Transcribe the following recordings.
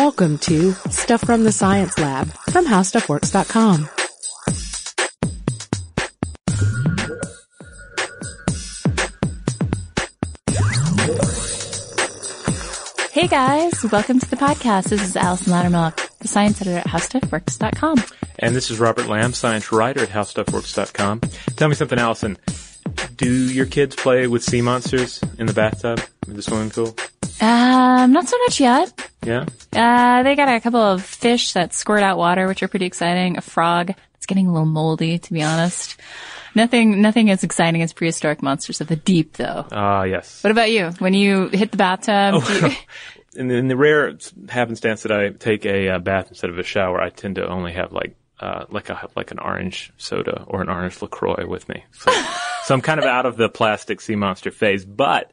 Welcome to Stuff from the Science Lab from HowStuffWorks.com. Hey guys, welcome to the podcast. This is Allison Loudermilk, the science editor at HowStuffWorks.com. And this is Robert Lamb, science writer at HowStuffWorks.com. Tell me something, Allison. Do your kids play with sea monsters in the bathtub, in the swimming pool? Um, not so much yet. Yeah? Uh, they got a couple of fish that squirt out water, which are pretty exciting. A frog that's getting a little moldy, to be honest. Nothing, nothing as exciting as prehistoric monsters of the deep, though. Ah, yes. What about you? When you hit the bathtub, do you- In, in the rare happenstance that I take a uh, bath instead of a shower, I tend to only have like uh, like a like an orange soda or an orange Lacroix with me. So, so I'm kind of out of the plastic sea monster phase. But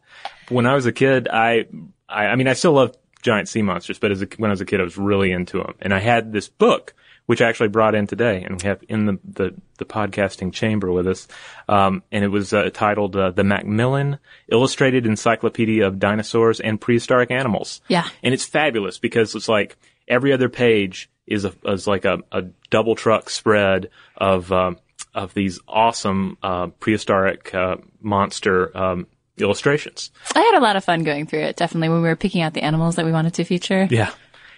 when I was a kid, I I, I mean I still love giant sea monsters, but as a, when I was a kid, I was really into them. And I had this book which I actually brought in today, and we have in the the, the podcasting chamber with us. Um, and it was uh, titled uh, "The Macmillan Illustrated Encyclopedia of Dinosaurs and Prehistoric Animals." Yeah. and it's fabulous because it's like every other page is a is like a, a double truck spread of um, of these awesome uh, prehistoric uh, monster um, illustrations. I had a lot of fun going through it, definitely, when we were picking out the animals that we wanted to feature. Yeah.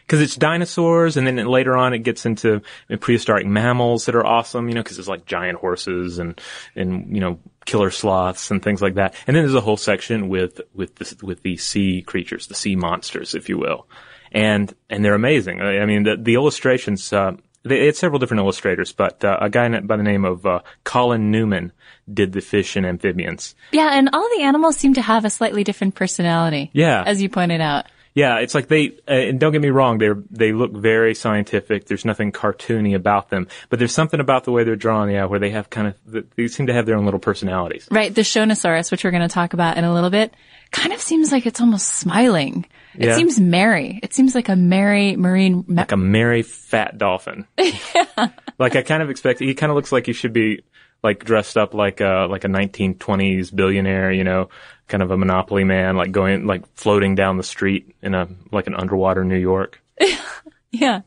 Cause it's dinosaurs and then later on it gets into prehistoric mammals that are awesome, you know, cause it's like giant horses and, and, you know, killer sloths and things like that. And then there's a whole section with, with the, with the sea creatures, the sea monsters, if you will. And, and they're amazing. I I mean, the, the illustrations, uh, they had several different illustrators, but uh, a guy by the name of uh, Colin Newman did the fish and amphibians. Yeah, and all the animals seem to have a slightly different personality. Yeah. As you pointed out. Yeah, it's like they, uh, and don't get me wrong, they they look very scientific. There's nothing cartoony about them, but there's something about the way they're drawn, yeah, where they have kind of, they seem to have their own little personalities. Right, the Shonisaurus, which we're going to talk about in a little bit, kind of seems like it's almost smiling. It seems merry. It seems like a merry marine. Ma- Like a merry fat dolphin. yeah. Like I kind of expect, he kind of looks like he should be like dressed up like a, like a 1920s billionaire, you know, kind of a monopoly man, like going, like floating down the street in a, like an underwater New York. yeah,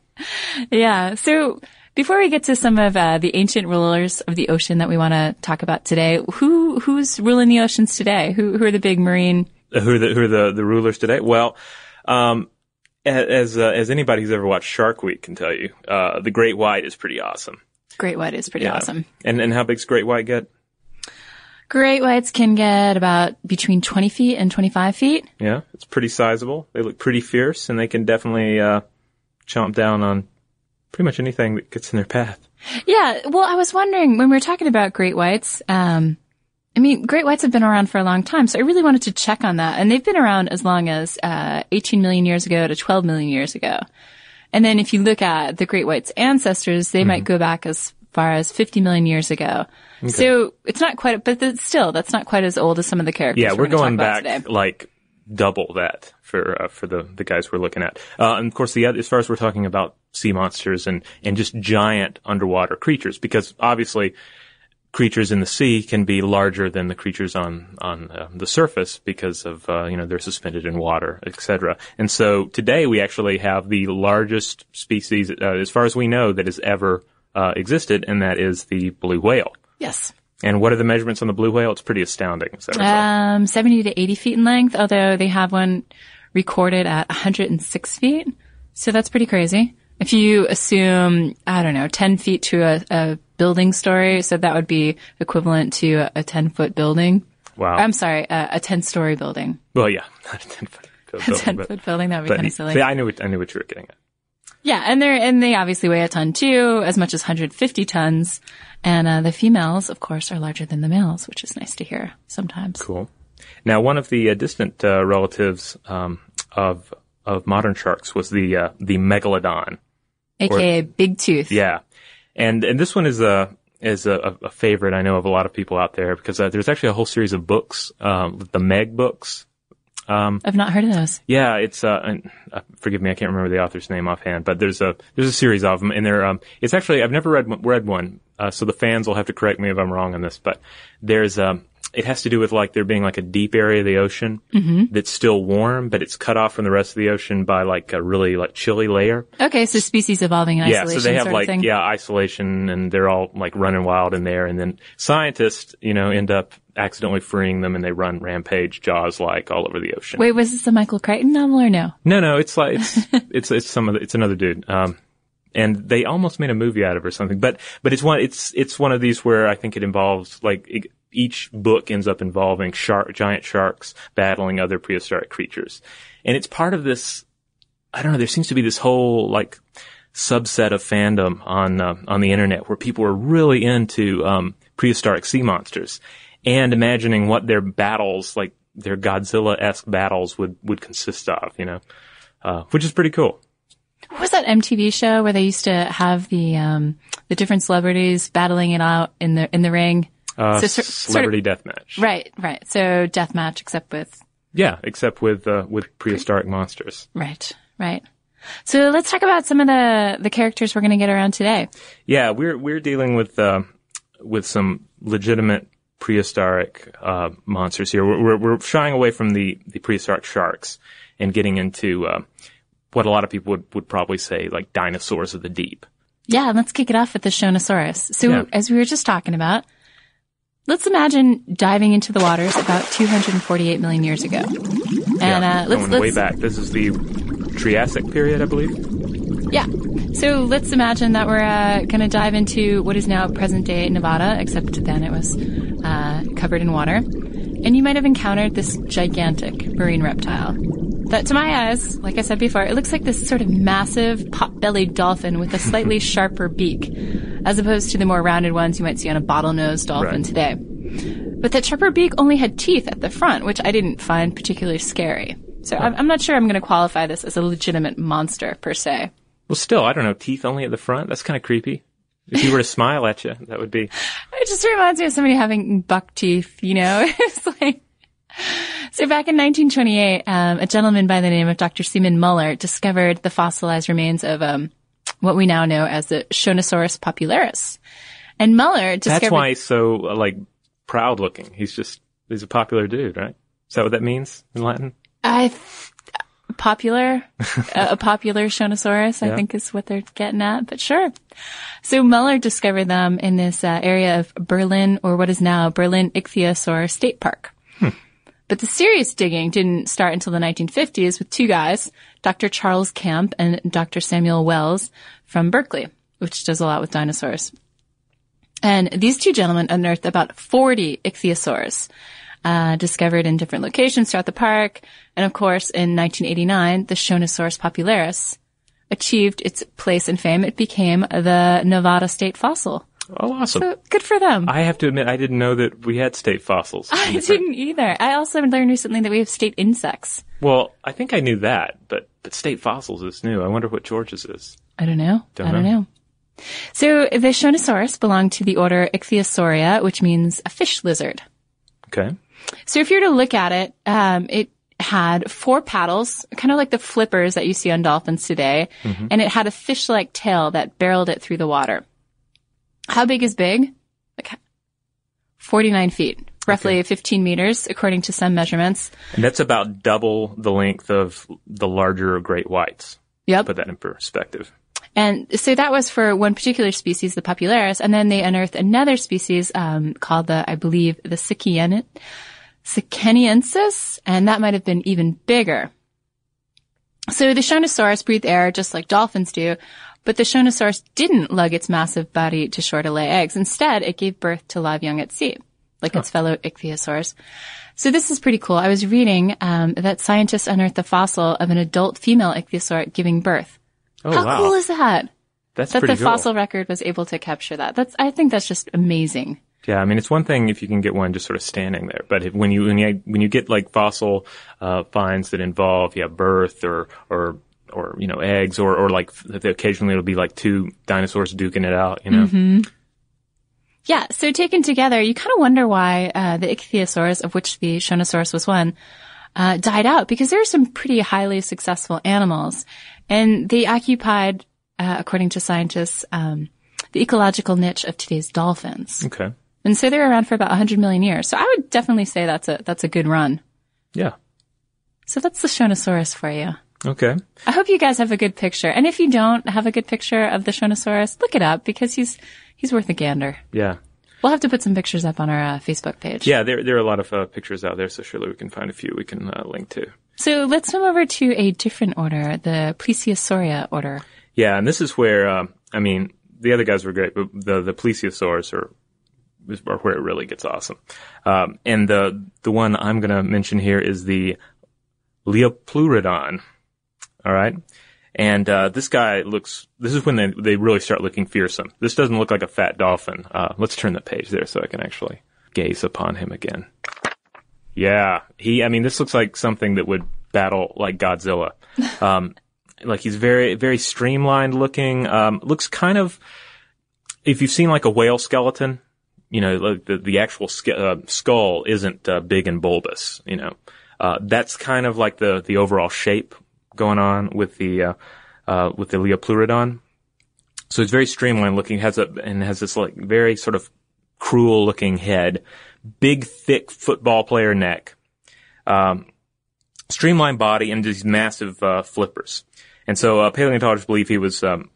yeah. So before we get to some of uh, the ancient rulers of the ocean that we want to talk about today, who who's ruling the oceans today? Who who are the big marine? Uh, who are the who are the, the rulers today? Well, um, as uh, as anybody who's ever watched Shark Week can tell you, uh, the great white is pretty awesome. Great white is pretty Yeah. awesome. And and how big's great white get? Great whites can get about between 20 feet and 25 feet. Yeah, it's pretty sizable. They look pretty fierce, and they can definitely uh, chomp down on pretty much anything that gets in their path. Yeah. Well, I was wondering when we were talking about great whites, um, I mean, great whites have been around for a long time, so I really wanted to check on that. And they've been around as long as uh, 18 million years ago to 12 million years ago. And then if you look at the great whites' ancestors, they might go back as far as 50 million years ago. So it's not quite, but that's still, that's not quite as old as some of the characters. Yeah, we're, gonna going back like double that for uh, for the the guys we're looking at. Uh, and of course, the as far as we're talking about sea monsters and and just giant underwater creatures, because obviously creatures in the sea can be larger than the creatures on on uh, the surface because of uh, you know they're suspended in water, etc. And so today we actually have the largest species, uh, as far as we know, that has ever uh, existed, and that is the blue whale. Yes. And what are the measurements on the blue whale? It's pretty astounding. Um, 70 to 80 feet in length, although they have one recorded at 106 feet. So that's pretty crazy. If you assume, I don't know, 10 feet to a, a building story, so that would be equivalent to a, a 10 foot building. wow. I'm sorry, a, a 10 story building. Well, yeah, not a ten foot Building, A building, 10 but, foot building, that would be kind of silly. yeah, I knew what, I knew what you were getting at. Yeah, and they're and they obviously weigh a ton too, as much as 150 tons. And uh, the females, of course, are larger than the males, which is nice to hear sometimes. Cool. Now, one of the uh, distant uh, relatives um, of of modern sharks was the uh, the megalodon. AKA big tooth. Yeah, and and this one is a is a, a favorite I know of a lot of people out there because uh, there's actually a whole series of books, um, the Meg books. I've not heard of those. Yeah, it's uh, uh, forgive me, I can't remember the author's name offhand, but there's a there's a series of them, and they're um, it's actually I've never read one- read one, uh, so the fans will have to correct me if I'm wrong on this, but there's um, it has to do with like there being like a deep area of the ocean that's still warm, but it's cut off from the rest of the ocean by like a really like chilly layer. Okay, so species evolving in Yeah, isolation so they have like yeah isolation, and they're all like running wild in there, and then scientists you know end up accidentally freeing them, and they run rampage Jaws like all over the ocean. Wait, was this a Michael Crichton novel or no? No, no, it's like it's it's it's some of the, it's another dude. Um, and they almost made a movie out of it or something. But but it's one it's it's one of these where I think it involves like it, each book ends up involving shark giant sharks battling other prehistoric creatures, and it's part of this. I don't know. There seems to be this whole like subset of fandom on uh, on the internet where people are really into um, prehistoric sea monsters and imagining what their battles like their Godzilla esque battles would would consist of. You know, uh, which is pretty cool. What was that MTV show where they used to have the um the different celebrities battling it out in the in the ring? Uh, So sor- sort of- celebrity deathmatch. Right, right. So death match, except with Yeah, except with uh, with prehistoric monsters. right, right. So let's talk about some of the the characters we're going to get around today. Yeah, we're we're dealing with uh, with some legitimate prehistoric uh, monsters here. We're, we're we're shying away from the the prehistoric sharks and getting into uh, what a lot of people would would probably say like dinosaurs of the deep. Yeah, let's kick it off with the Shonisaurus. So Yeah. as we were just talking about, let's imagine diving into the waters about 248 million years ago. And yeah, uh, let's going let's way back. This is the Triassic period, I believe. Yeah. So let's imagine that we're uh, going to dive into what is now present day Nevada, except then it was uh, covered in water. And you might have encountered this gigantic marine reptile. That, to my eyes, like I said before, it looks like this sort of massive pot-bellied dolphin with a slightly sharper beak, as opposed to the more rounded ones you might see on a bottlenose dolphin Right. today. But that sharper beak only had teeth at the front, which I didn't find particularly scary. So I'm, I'm not sure I'm going to qualify this as a legitimate monster per se. Well, still, I don't know. Teeth only at the front. That's kind of creepy. If he were to smile at you, that would be. It just reminds me of somebody having buck teeth, you know? it's like, so back in 1928, um, a gentleman by the name of Dr. Siemon Muller discovered the fossilized remains of, um, what we now know as the Shonisaurus popularis. And Muller discovered. That's why he's so uh, like proud looking. He's just he's a popular dude, right? Is that what that means in Latin? I th- popular, a, a popular Shonisaurus, I Yeah. think is what they're getting at, but sure. So Muller discovered them in this uh, area of Berlin, or what is now Berlin Ichthyosaur State Park. But the serious digging didn't start until the 1950s with two guys, Dr. Charles Camp and Dr. Samuel Wells from Berkeley, which does a lot with dinosaurs. And these two gentlemen unearthed about 40 ichthyosaurs, uh, discovered in different locations throughout the park. And of course, in 1989, the Shonisaurus popularis achieved its place in fame. It became the Nevada state fossil. Oh, awesome. So good for them. I have to admit, I didn't know that we had state fossils. I didn't either. I also learned recently that we have state insects. Well, I think I knew that, but, but state fossils is new. I wonder what Georgia's is. I don't know. Don't I don't know. know. So the Shonisaurus belonged to the order Ichthyosauria, which means a fish lizard. Okay. So if you were to look at it, um, it had four paddles, kind of like the flippers that you see on dolphins today, and it had a fish-like tail that barreled it through the water. How big is big? Like 49 feet, roughly 15 meters, according to some measurements. And that's about double the length of the larger great whites. Yep. Put that in perspective. And so that was for one particular species, the Popularis, and then they unearthed another species um, called the, I believe, the Sickian- sikanniensis, and that might have been even bigger. So the Shonisaurus breathed air just like dolphins do, but the Shonisaurus didn't lug its massive body to shore to lay eggs. Instead, it gave birth to live young at sea, like its fellow ichthyosaurs. So this is pretty cool. I was reading um, that scientists unearthed the fossil of an adult female ichthyosaur giving birth. Oh, How wow. cool is that? that's that the cool. fossil record was able to capture that. That's I think that's just amazing. Yeah, I mean, it's one thing if you can get one just sort of standing there, but if, when you when you when you get like fossil uh, finds that involve yeah birth or or or you know eggs or or like occasionally it'll be like two dinosaurs duking it out, you know. Mm-hmm. Yeah, so taken together, you kind of wonder why uh, the ichthyosaurs, of which the Shonisaurus was one, uh, died out because there are some pretty highly successful animals, and they occupied, uh, according to scientists, um, the ecological niche of today's dolphins. Okay. And so they're around for about 100 million years. So I would definitely say that's a that's a good run. Yeah. So that's the Shonisaurus for you. Okay. I hope you guys have a good picture. And if you don't have a good picture of the Shonisaurus, look it up because he's he's worth a gander. Yeah. We'll have to put some pictures up on our uh, Facebook page. Yeah, there there are a lot of uh, pictures out there, so surely we can find a few we can uh, link to. So let's swim over to a different order, the Plesiosauria order. Yeah, and this is where um, I mean the other guys were great, but the the plesiosaurs are is are where it really gets awesome. Um, and the the one I'm going to mention here is the Liopleurodon. All right. And uh, this guy looks. This is when they they really start looking fearsome. This doesn't look like a fat dolphin. Uh, let's turn the page there so I can actually gaze upon him again. Yeah, he. I mean, this looks like something that would battle like Godzilla. Um, like he's very very streamlined looking. Um, looks kind of. If you've seen like a whale skeleton, you know, like the the actual sk- uh, skull isn't uh, big and bulbous. You know, uh, that's kind of like the the overall shape going on with the uh, uh, with the Liopleurodon. So it's very streamlined looking, has a and has this like very sort of cruel looking head, big thick football player neck, um, streamlined body, and these massive uh, flippers. And so uh, paleontologists believe he was um,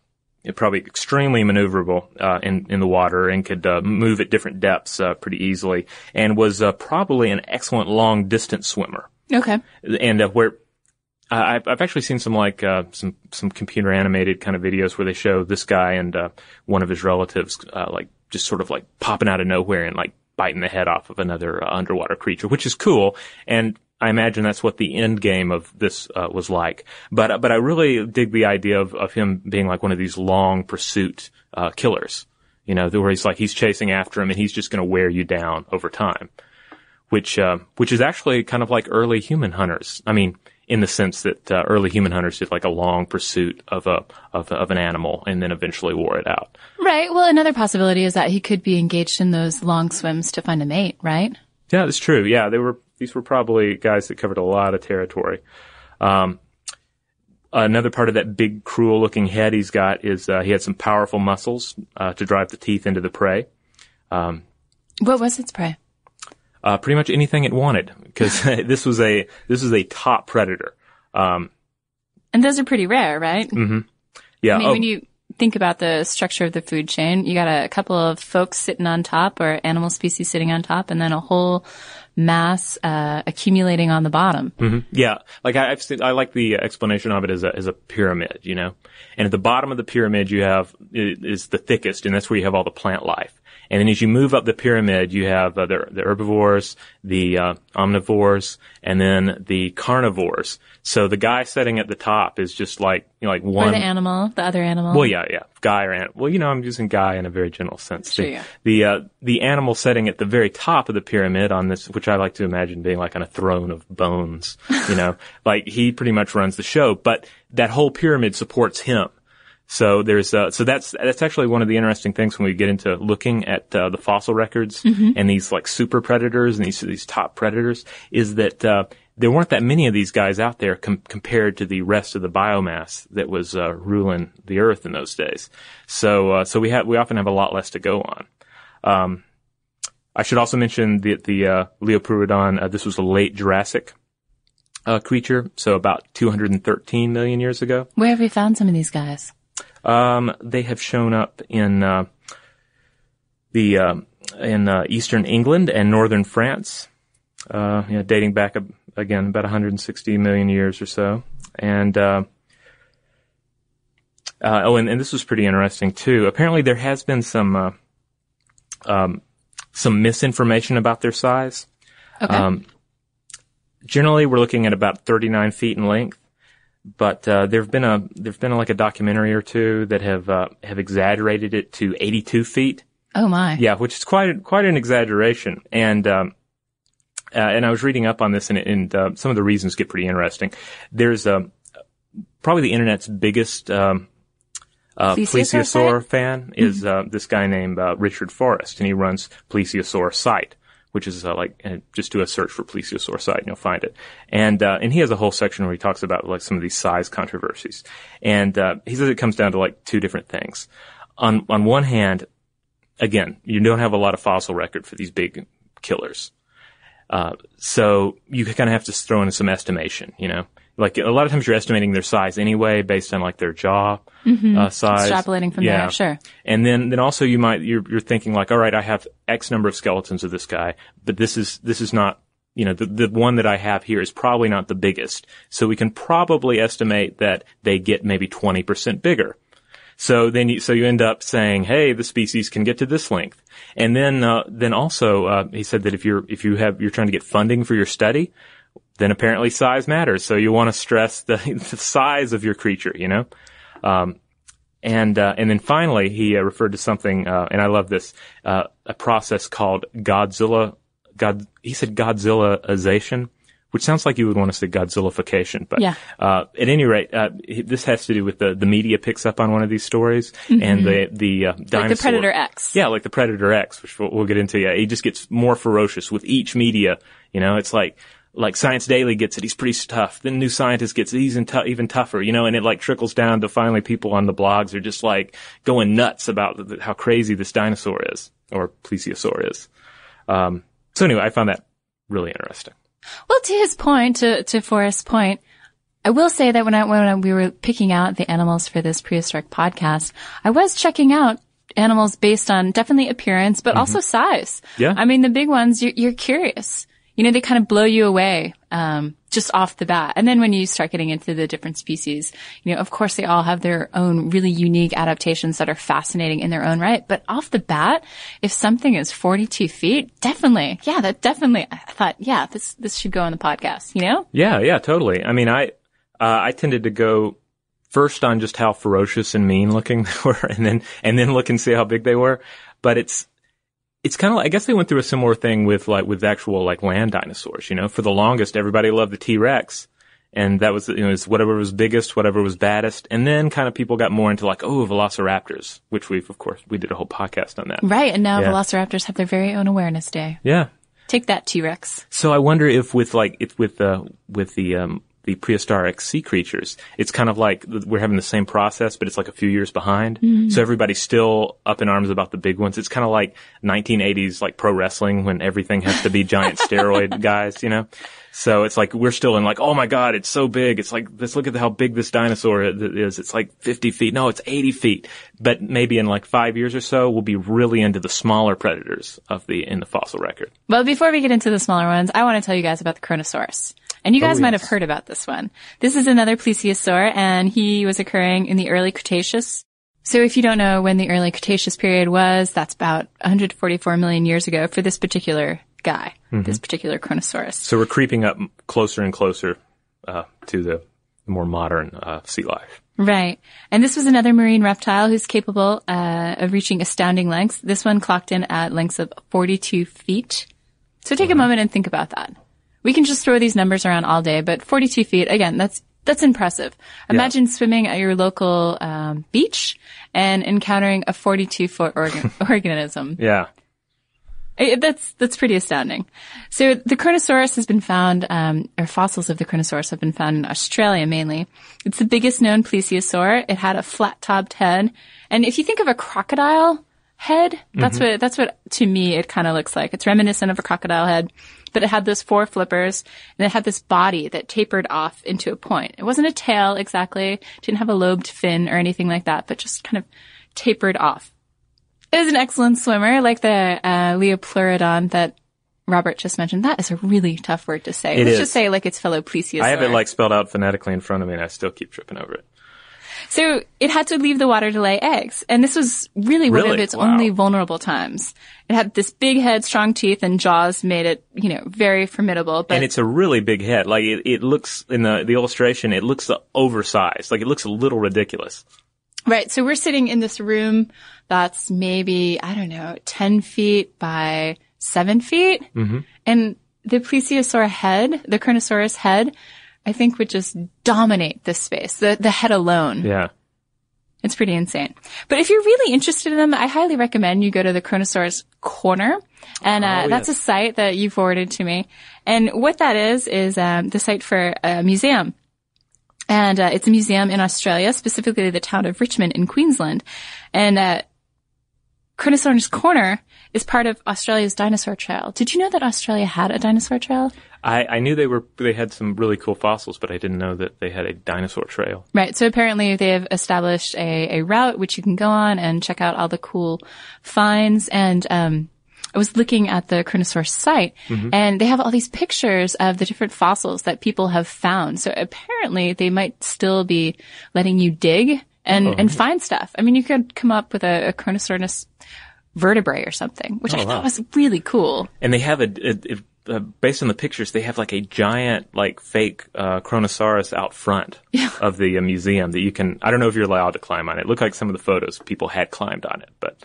probably extremely maneuverable uh, in in the water and could uh, move at different depths uh, pretty easily, and was uh, probably an excellent long distance swimmer Okay. and uh, where I I've actually seen some like uh, some some computer animated kind of videos where they show this guy and uh, one of his relatives uh, like just sort of like popping out of nowhere and like biting the head off of another uh, underwater creature, which is cool. And I imagine that's what the end game of this uh, was like. But uh, but I really dig the idea of of him being like one of these long pursuit uh, killers. You know, where he's like he's chasing after him and he's just going to wear you down over time which uh, which is actually kind of like early human hunters. I mean, in the sense that uh, early human hunters did like a long pursuit of a of, of an animal and then eventually wore it out. Right. Well, another possibility is that he could be engaged in those long swims to find a mate, right? Yeah, that's true. Yeah, they were these were probably guys that covered a lot of territory. Um, another part of that big, cruel looking head he's got is uh, he had some powerful muscles uh, to drive the teeth into the prey. What was its prey? Uh, pretty much anything it wanted because this was a this is a top predator. Um, And those are pretty rare, right? yeah. I mean, oh, when you think about the structure of the food chain, you got a couple of folks sitting on top or animal species sitting on top and then a whole mass uh, accumulating on the bottom. Yeah, like I, I've seen, I like the explanation of it as a as a pyramid, you know. And at the bottom of the pyramid, you have is the thickest, and that's where you have all the plant life. And then as you move up the pyramid, you have uh, the, the herbivores, the uh, omnivores, and then the carnivores. So the guy sitting at the top is just like you know, like Or one. the animal, the other animal. Well, yeah, yeah, guy or animal. Well, you know, I'm using guy in a very general sense. Sure, the yeah. the, uh, the animal setting at the very top of the pyramid on this, which I like to imagine being like on a throne of bones. You know, like he pretty much runs the show, but that whole pyramid supports him. So there's uh, so that's that's actually one of the interesting things when we get into looking at uh, the fossil records and these like super predators and these these top predators is that uh, there weren't that many of these guys out there com- compared to the rest of the biomass that was uh, ruling the earth in those days. So uh, so we have we often have a lot less to go on. Um, I should also mention that the uh, Leopterodon. Uh, this was a late Jurassic uh, creature, so about 213 million years ago. Where have we found some of these guys? Um, they have shown up in uh, the uh, in uh, eastern England and northern France, uh, you know, dating back again about 160 million years or so. And uh, uh, oh, and, and this was pretty interesting too. Apparently, there has been some uh, um, some misinformation about their size. Okay. Um, generally, we're looking at about 39 feet in length, but uh, there've been a there've been like a documentary or two that have uh, have exaggerated it to 82 feet. oh my. Yeah, which is quite quite an exaggeration. And um, uh, and I was reading up on this, and, and uh, some of the reasons get pretty interesting. There's um, probably the internet's biggest um, uh, Plesiosaur fan is uh, this guy named uh, Richard Forrest, and he runs Plesiosaur site, which is uh, like uh, just do a search for Plesiosaur site and you'll find it. And uh, and he has a whole section where he talks about like some of these size controversies, and uh, he says it comes down to like two different things. On on one hand, again, you don't have a lot of fossil record for these big killers. Uh, so you kind of have to throw in some estimation, you know, like a lot of times you're estimating their size anyway based on like their jaw uh, size. Extrapolating from yeah. there, sure. And then, then also you might, you're, you're thinking like, all right, I have X number of skeletons of this guy, but this is, this is not, you know, the, the one that I have here is probably not the biggest. So we can probably estimate that they get maybe 20% bigger. So then you, so you end up saying, hey, the species can get to this length. And then, uh, then also, uh, he said that if you're, if you have, you're trying to get funding for your study, then apparently size matters. So you want to stress the, the size of your creature, you know? Um, and, uh, and then finally, he uh, referred to something, uh, and I love this, uh, a process called Godzilla, God, he said Godzillaization, which sounds like you would want to say Godzillification, but Yeah. uh, at any rate, uh, this has to do with the the media picks up on one of these stories and the the uh, dinosaur. Mm-hmm. Like the Predator X. Yeah, like the Predator X, which we'll, we'll get into. Yeah, he just gets more ferocious with each media. You know, it's like like Science Daily gets it. He's pretty tough. Then New Scientist gets it. He's tou- even tougher. You know, and it like trickles down to finally people on the blogs are just like going nuts about the, how crazy this dinosaur is or plesiosaur is. Um, so anyway, I found that really interesting. Well, to his point, to, to Forrest's point, I will say that when I, when I, we were picking out the animals for this prehistoric podcast, I was checking out animals based on definitely appearance, but also size. Yeah. I mean, the big ones, you're, you're curious. You know, they kind of blow you away, um, just off the bat. And then when you start getting into the different species, you know, of course they all have their own really unique adaptations that are fascinating in their own right. But off the bat, if something is 42 feet, definitely, yeah, that definitely, I thought, yeah, this, this should go on the podcast, you know? Yeah, yeah, totally. I mean, I uh, I tended to go first on just how ferocious and mean looking they were, and then and then look and see how big they were. But it's it's kind of like I guess they went through a similar thing with like with actual like land dinosaurs. You know, for the longest, everybody loved the T Rex. And that was, you know, it's whatever was biggest, whatever was baddest. And then kind of people got more into like, oh, velociraptors, which we've, of course, we did a whole podcast on that. Right. And now Yeah. velociraptors have their very own awareness day. Yeah. Take that, T-Rex. So I wonder if with like if with the with the um the prehistoric sea creatures, it's kind of like we're having the same process, but it's like a few years behind. Mm-hmm. So everybody's still up in arms about the big ones. It's kind of like 1980s like pro wrestling when everything has to be giant steroid guys, you know. So it's like we're still in like, oh my god, it's so big. It's like let's look at how big this dinosaur is. It's like 50 feet. No, it's 80 feet. But maybe in like five years or so, we'll be really into the smaller predators of the in the fossil record. Well, before we get into the smaller ones, I want to tell you guys about the Kronosaurus. And you guys Oh, might have heard about this one. This is another plesiosaur, and he was occurring in the early Cretaceous. So if you don't know when the early Cretaceous period was, that's about 144 million years ago for this particular guy, this particular Kronosaurus. So we're creeping up closer and closer uh, to the more modern uh, sea life. Right. And this was another marine reptile who's capable uh, of reaching astounding lengths. This one clocked in at lengths of 42 feet. So take a moment and think about that. We can just throw these numbers around all day, but 42 feet, again, that's that's impressive. Imagine swimming at your local um, beach and encountering a 42 foot organ- organism. Yeah. It- that's that's pretty astounding. So the Kronosaurus has been found, um, or fossils of the Kronosaurus have been found in Australia mainly. It's the biggest known plesiosaur. It had a flat-topped head, and if you think of a crocodile head, that's what that's what to me it kind of looks like. It's reminiscent of a crocodile head, but it had those four flippers, and it had this body that tapered off into a point. It wasn't a tail exactly, didn't have a lobed fin or anything like that, but just kind of tapered off. It was an excellent swimmer, like the uh, Liopleurodon that Robert just mentioned. That is a really tough word to say. It Let's is. just say like its fellow plesiosaur. I have it like spelled out phonetically in front of me, and I still keep tripping over it. So it had to leave the water to lay eggs, and this was really, one of its Wow. only vulnerable times. It had this big head, strong teeth, and jaws made it, you know, very formidable. But and it's a really big head. Like it, it looks in the the illustration, it looks oversized. Like it looks a little ridiculous. Right. So we're sitting in this room that's maybe, I don't know, 10 feet by 7 feet. Mm-hmm. And the plesiosaur head, the Kronosaurus head, I think would just dominate this space. The, the head alone. Yeah. It's pretty insane. But if you're really interested in them, I highly recommend you go to the Kronosaurus Corner. And uh, Oh, that's yes. a site that you forwarded to me. And what that is, is um, the site for a museum. And uh, it's a museum in Australia, specifically the town of Richmond in Queensland. And uh, Kronosaurus Corner is part of Australia's dinosaur trail. Did you know that Australia had a dinosaur trail? I, I knew they were they had some really cool fossils, but I didn't know that they had a dinosaur trail. Right. So apparently they have established a, a route which you can go on and check out all the cool finds. And, um, I was looking at the Kronosaurus site and they have all these pictures of the different fossils that people have found. So apparently they might still be letting you dig and, and find stuff. I mean, you could come up with a, a Kronosaurus vertebrae or something, which I thought was really cool. And they have a, a, a uh, based on the pictures, they have like a giant, like fake uh, Kronosaurus out front of the uh, museum that you can. I don't know if you're allowed to climb on it. It looked like some of the photos people had climbed on it, but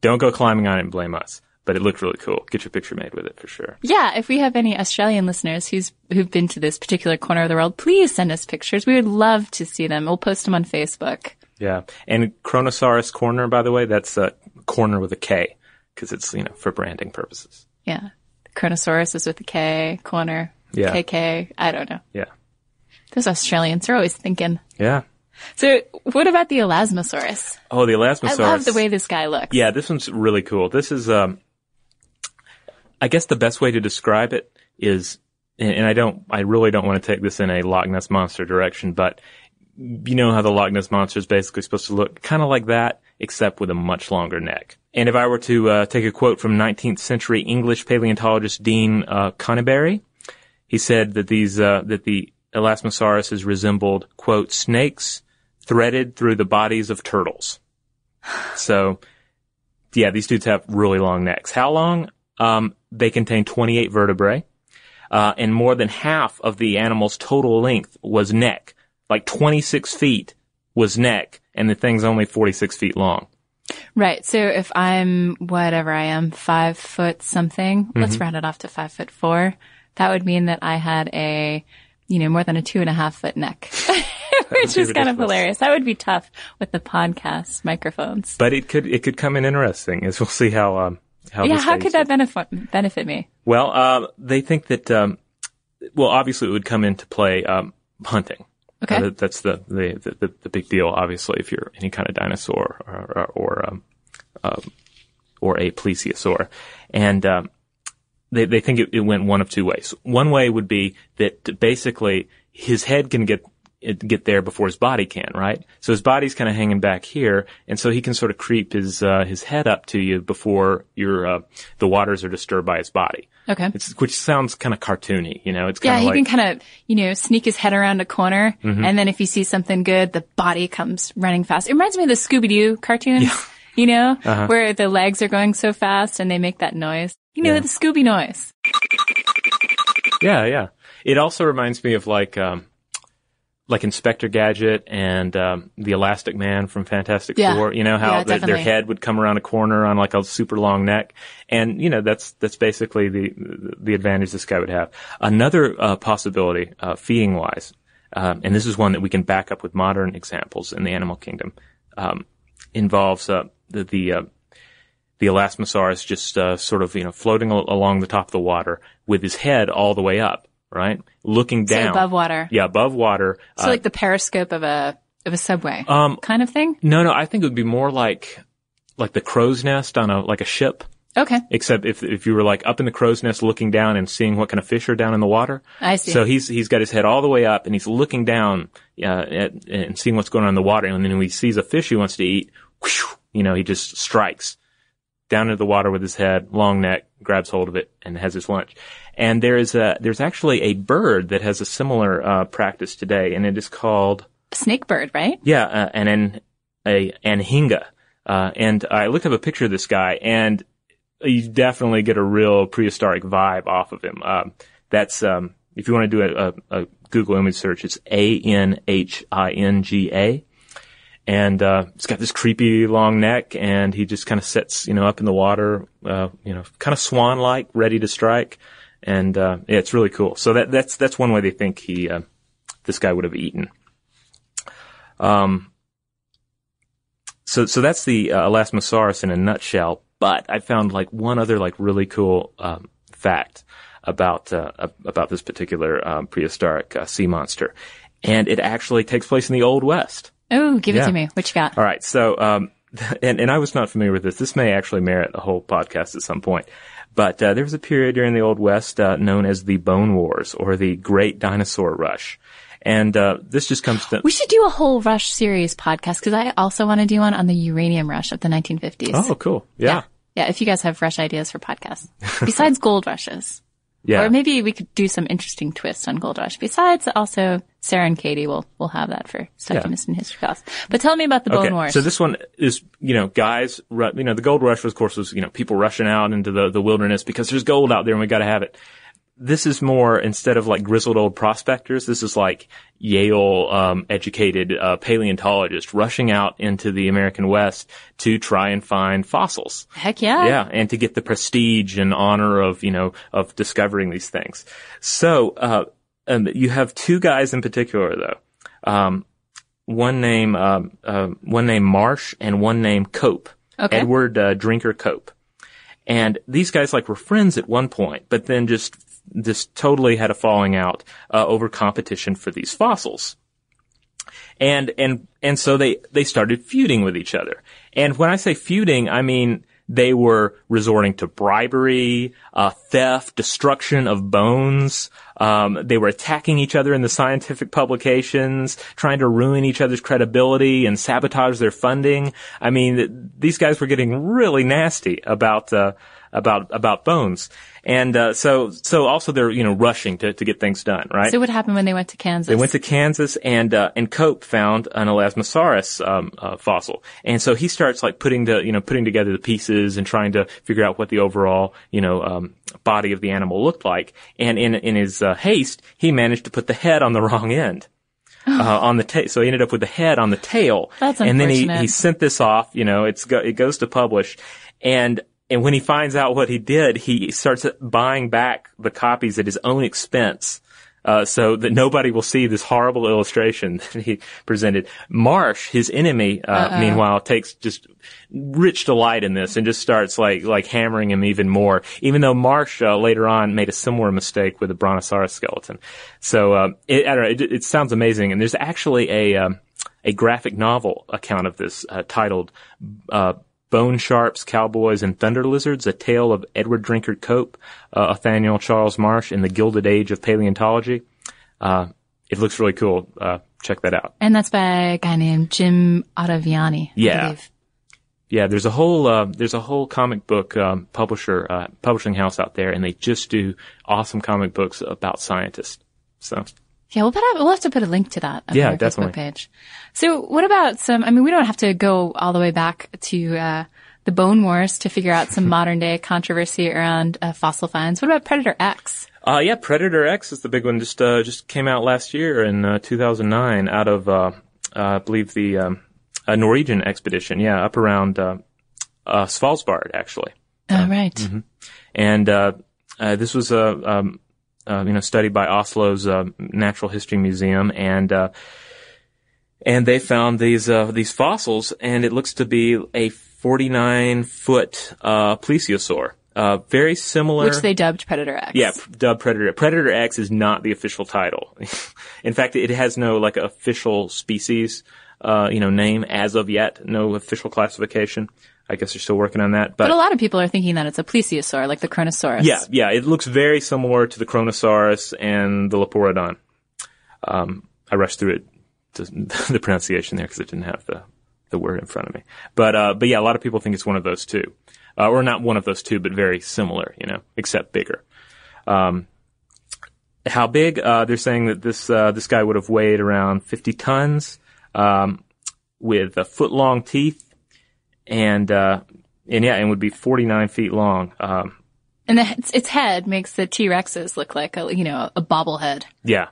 don't go climbing on it and blame us. But it looked really cool. Get your picture made with it for sure. Yeah, if we have any Australian listeners who's who've been to this particular corner of the world, please send us pictures. We would love to see them. We'll post them on Facebook. Yeah, and Kronosaurus Corner, by the way, that's a corner with a K because it's you know for branding purposes. Yeah. Kronosaurus is with a K, corner, Yeah. KK. I don't know. Yeah, Those Australians are always thinking. yeah. So what about the Elasmosaurus? Oh, the Elasmosaurus! I love the way this guy looks. Yeah, this one's really cool. This is, um, I guess the best way to describe it is, and, I don't, I really don't want to take this in a Loch Ness monster direction, but you know how the Loch Ness monster is basically supposed to look kind of like that, except with a much longer neck. And if I were to uh, take a quote from 19th century English paleontologist Dean uh, Conneberry, he said that these uh, that the Elasmosaurus resembled quote snakes threaded through the bodies of turtles. So, yeah, these dudes have really long necks. How long? Um, they contain 28 vertebrae, uh, and more than half of the animal's total length was neck. Like 26 feet was neck, and the thing's only 46 feet long. Right. So if I'm whatever I am, five foot something, Mm-hmm. let's round it off to five foot four. That would mean that I had a, you know, more than a two and a half foot neck, which is kind of hilarious. That would be tough with the podcast microphones. But it could it could come in interesting, as we'll see how um how yeah. How could that benefit benefit me? Well, uh, they think that um, well, obviously it would come into play um, hunting. Okay. Uh, that's the the, the the big deal. Obviously, if you're any kind of dinosaur or or, or, um, um, or a plesiosaur, and um, they they think it, it went one of two ways. One way would be that basically his head can get get there before his body can, right? So his body's kind of hanging back here, and so he can sort of creep his uh, his head up to you before your uh, the waters are disturbed by his body. Okay. It's, which sounds kind of cartoony, you know. It's Yeah, he like can kind of, you know, sneak his head around a corner, Mm-hmm. and then if he sees something good, the body comes running fast. It reminds me of the Scooby Doo cartoons, you know, Uh-huh. where the legs are going so fast and they make that noise. You know, Yeah. the Scooby noise. Yeah, yeah. It also reminds me of like um, like Inspector Gadget and um, the Elastic Man from Fantastic Yeah. Four. You know how Yeah, th- their head would come around a corner on like a super long neck, and you know that's that's basically the the advantage this guy would have. Another uh, possibility, uh, feeding wise, um, and this is one that we can back up with modern examples in the animal kingdom, um, involves uh, the the uh, the Elasmosaurus just uh, sort of you know floating al- along the top of the water with his head all the way up, right, looking So down above water. Yeah, above water. So Uh, like the periscope of a, of a subway um, kind of thing? no, no, I think it would be more like like the crow's nest on a like a ship. Okay. Except if if you were like up in the crow's nest looking down and seeing what kind of fish are down in the water. I see. So he's he's got his head all the way up and he's looking down uh, at, and seeing what's going on in the water. And then when he sees a fish he wants to eat, whew, you know, he just strikes down into the water with his head, long neck, grabs hold of it, and has his lunch. And there is a there's actually a bird that has a similar uh, practice today, and it is called Snake bird, right? yeah, uh, an an a anhinga. Uh, and I looked up a picture of this guy, and you definitely get a real prehistoric vibe off of him. Um, that's um, if you want to do a, a, a Google image search, it's A N H I N G A, and uh, he's got this creepy long neck, and he just kind of sits, you know, up in the water, uh, you know, kind of swan-like, ready to strike, and uh, yeah, it's really cool. So that that's that's one way they think he uh, this guy would have eaten. Um, so so that's the uh, Elasmosaurus in a nutshell. But I found like one other like really cool um, fact about uh, about this particular um, prehistoric uh, sea monster, and it actually takes place in the Old West. Oh, give it Yeah. to me. What you got? All right, so um, and and I was not familiar with this. This may actually merit a whole podcast at some point. But uh, there was a period during the Old West uh, known as the Bone Wars or the Great Dinosaur Rush, and uh, this just comes to We should do a whole Rush series podcast because I also want to do one on the uranium rush of the 1950s. oh cool yeah Yeah, if you guys have fresh ideas for podcasts. Besides gold rushes. Yeah Or maybe we could do some interesting twists on Gold Rush. Besides, also, Sarah and Katie will, will have that for Stuff You Missed in History class. But tell me about the Bone Wars. So this one is, you know, guys, you know, the gold rush, was of course, was, you know, people rushing out into the, the wilderness because there's gold out there and we got to have it. This is more, instead of like grizzled old prospectors, this is like Yale, um, educated, uh, paleontologists rushing out into the American West to try and find fossils. Heck yeah. Yeah, and to get the prestige and honor of, you know, of discovering these things. So, uh, um, you have two guys in particular though. Um, one name, uh, one name Marsh and one name Cope. Okay. Edward uh, Drinker Cope. And these guys like were friends at one point, but then just just totally had a falling out uh, over competition for these fossils and and and so they they started feuding with each other. And when I say feuding, I mean they were resorting to bribery, uh, theft, destruction of bones. Um, they were attacking each other in the scientific publications, trying to ruin each other's credibility and sabotage their funding. I mean, th- these guys were getting really nasty about uh, about about bones. And uh, so so also they're you know rushing to to get things done, right? So what happened when they went to Kansas? They went to Kansas and uh, and Cope found an Elasmosaurus um, uh, fossil, and so he starts like putting the you know putting together the pieces and trying to figure out what the overall you know um, body of the animal looked like. And in in his uh, haste, he managed to put the head on the wrong end. Uh, on the tail, so he ended up with the head on the tail, That's unfortunate. and then he, he sent this off. You know, it's go, it goes to publish, and and when he finds out what he did, he starts buying back the copies at his own expense. Uh, so that nobody will see this horrible illustration that he presented. Marsh, his enemy, uh, meanwhile, takes just rich delight in this and just starts like like hammering him even more. Even though Marsh uh, later on made a similar mistake with the Brontosaurus skeleton. So uh, it, I don't know. It, it sounds amazing, and there's actually a um, a graphic novel account of this uh, titled uh, Bone Sharps, Cowboys, and Thunder Lizards, a tale of Edward Drinker Cope, uh, Nathaniel Charles Marsh and the Gilded Age of Paleontology. Uh, it looks really cool. Uh, check that out. And that's by a guy named Jim Ottaviani. I Yeah. believe. Yeah, there's a whole uh, there's a whole comic book um, publisher uh, publishing house out there, and they just do awesome comic books about scientists. So Yeah, we'll put we'll have to put a link to that on Yeah, our definitely. Facebook page. So what about some, I mean, we don't have to go all the way back to, uh, the Bone Wars to figure out some modern day controversy around uh, fossil finds. What about Predator X? Uh, yeah, Predator X is the big one. Just uh, just came out last year in uh, 2009 out of uh, uh, I believe the um, Norwegian expedition. Yeah, up around uh, uh, Svalbard actually. Oh, right. mm-hmm. And uh, uh, this was a um, uh, you know studied by Oslo's uh, Natural History Museum, and uh, and they found these uh, these fossils, and it looks to be a 49 foot uh, plesiosaur. Uh, very similar. Which they dubbed Predator X. Yeah, dubbed Predator. Predator X is not the official title. In fact, it has no like official species, uh, you know, name as of yet. No official classification. I guess they're still working on that. But a lot of people are thinking that it's a plesiosaur, like the Kronosaurus. Yeah, yeah, it looks very similar to the Kronosaurus and the Liopleurodon. Um, I rushed through it, to the pronunciation there because it didn't have the, the word in front of me. But, uh, but yeah, a lot of people think it's one of those two. Uh, or not one of those two, but very similar, you know, except bigger. Um, how big? Uh, they're saying that this, uh, this guy would have weighed around 50 tons, um, with a foot long teeth and, uh, and yeah, and would be 49 feet long. Um, And the, its, its head makes the T-Rexes look like a, you know, a bobblehead. Yeah.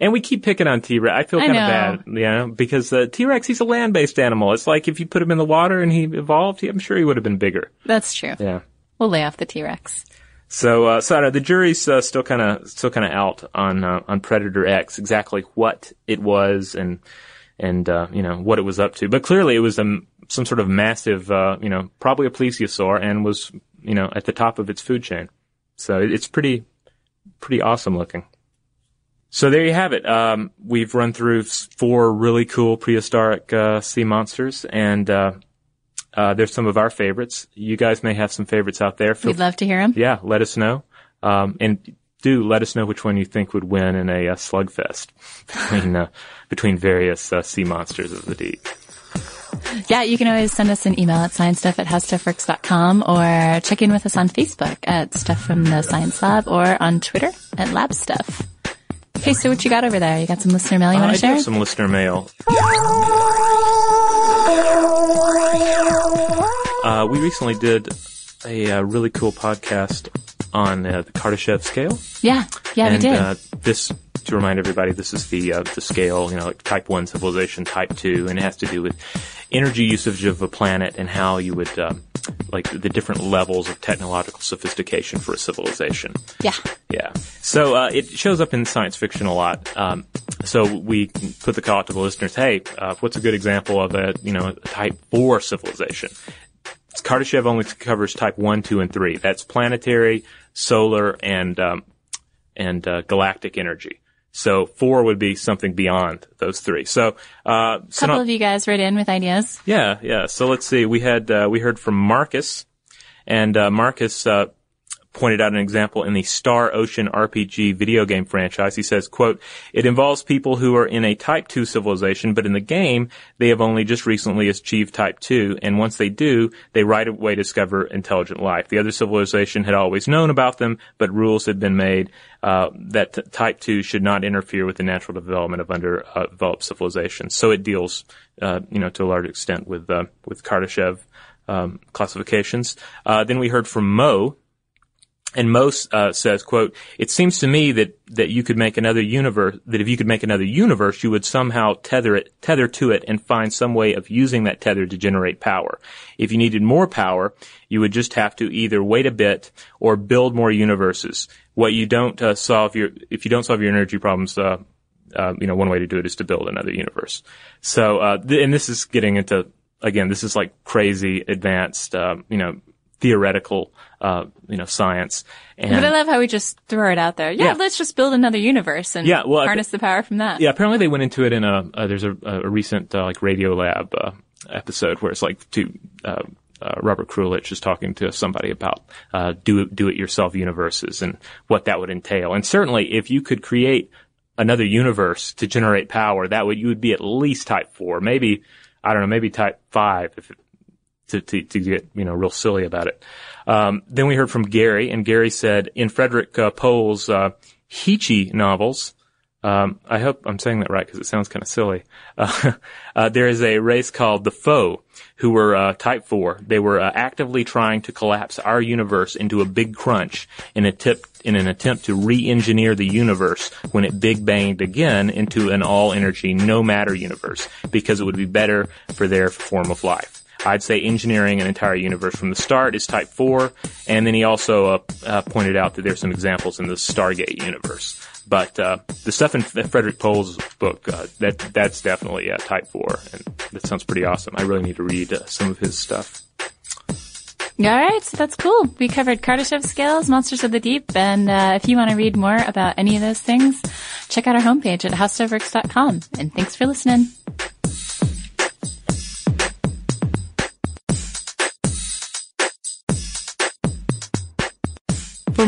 And we keep picking on T-Rex. I feel kind of bad, you know, because uh, T-Rex, he's a land-based animal. It's like if you put him in the water and he evolved, I'm sure he would have been bigger. That's true. Yeah. We'll lay off the T-Rex. So, uh, so know, the jury's uh, still kind of still kind of out on uh, on Predator X, exactly what it was and and uh, you know what it was up to. But clearly, it was um, some sort of massive, uh, you know, probably a plesiosaur, and was you know at the top of its food chain. So it's pretty pretty awesome looking. So there you have it. Um, we've run through four really cool prehistoric uh, sea monsters, and uh, uh, there's some of our favorites. You guys may have some favorites out there. Feel We'd love to hear them. yeah, let us know. Um, and do let us know which one you think would win in a, uh slugfest between uh, between various uh, sea monsters of the deep. Yeah, you can always send us an email at sciencestuff at howstuffworks.com or check in with us on Facebook at Stuff from the Science Lab or on Twitter at Lab Stuff. Okay, so what you got over there? You got some listener mail you Uh, want to share? some listener mail. Uh, we recently did a uh, really cool podcast on uh, the Kardashev scale. Yeah, yeah, and we did. Uh, this, to remind everybody, this is the uh, the scale, you know, like type one civilization, type two, and it has to do with energy usage of a planet and how you would um, like the different levels of technological sophistication for a civilization. yeah. Yeah. So uh, it shows up in science fiction a lot. Um, so we put the call out to the listeners: Hey, uh, what's a good example of a you know a type four civilization? Kardashev only covers type one, two, and three. That's planetary, solar, and um, and uh, galactic energy. So four would be something beyond those three. So, uh, A so couple not- of you guys wrote in with ideas. yeah, yeah. So let's see. We had uh, we heard from Marcus, and uh, Marcus uh, pointed out an example in the Star Ocean RPG video game franchise. He says, "quote It involves people who are in a Type Two civilization, but in the game they have only just recently achieved Type Two, and once they do, they right away discover intelligent life. The other civilization had always known about them, but rules had been made." Uh, that t- type 2 should not interfere with the natural development of underdeveloped civilizations. So it deals, uh, you know, to a large extent with, uh, with Kardashev, um, classifications. Uh, then we heard from Mo, and Mo uh, says, "quote It seems to me that that you could make another universe. That if you could make another universe, you would somehow tether it, tether to it, and find some way of using that tether to generate power. If you needed more power, you would just have to either wait a bit or build more universes. What you don't uh, solve your if you don't solve your energy problems." Uh, uh, you know, one way to do it is to build another universe. So, uh, th- and this is getting into again, this is like crazy advanced, um, you know, theoretical, uh, you know, science. And But I love how we just throw it out there. Yeah, Yeah. let's just build another universe and Yeah, well, harness the power from that. yeah, apparently they went into it in a uh, there's a, a recent uh, like Radio Lab uh, episode where it's like to uh, uh, Robert Krulwich is talking to somebody about uh, do do it yourself universes and what that would entail. And certainly, if you could create another universe to generate power, that would you would be at least type four, maybe I don't know, maybe type five if to, to, to get you know real silly about it. Um, then we heard from Gary, and Gary said in Frederick uh, Pohl's uh, Heechee novels. Um, I hope I'm saying that right because it sounds kind of silly. Uh, uh, there is a race called the Foe, who were uh, Type Four. They were uh, actively trying to collapse our universe into a big crunch in a tip in an attempt to re-engineer the universe when it big banged again into an all-energy, no matter universe because it would be better for their form of life. I'd say engineering an entire universe from the start is type 4, and then he also uh, uh, pointed out that there's some examples in the Stargate universe. But uh, the stuff in Frederick Pohl's book, uh, that that's definitely uh, type 4, and that sounds pretty awesome. I really need to read uh, some of his stuff. All right, so that's cool. We covered Kardashev scales, Monsters of the Deep, and if you want to read more about any of those things, check out our homepage at howstuffworks.com. And thanks for listening.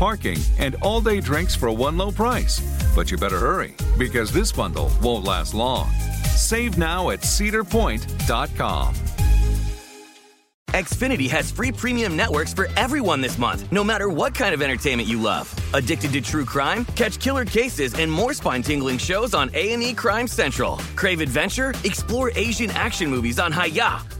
parking, and all day drinks for one low price. But you better hurry because this bundle won't last long. Save now at cedarpoint.com. Xfinity has free premium networks for everyone this month, no matter what kind of entertainment you love. Addicted to true crime? Catch killer cases and more spine-tingling shows on A&E Crime Central. Crave adventure? Explore Asian action movies on Hi-YAH.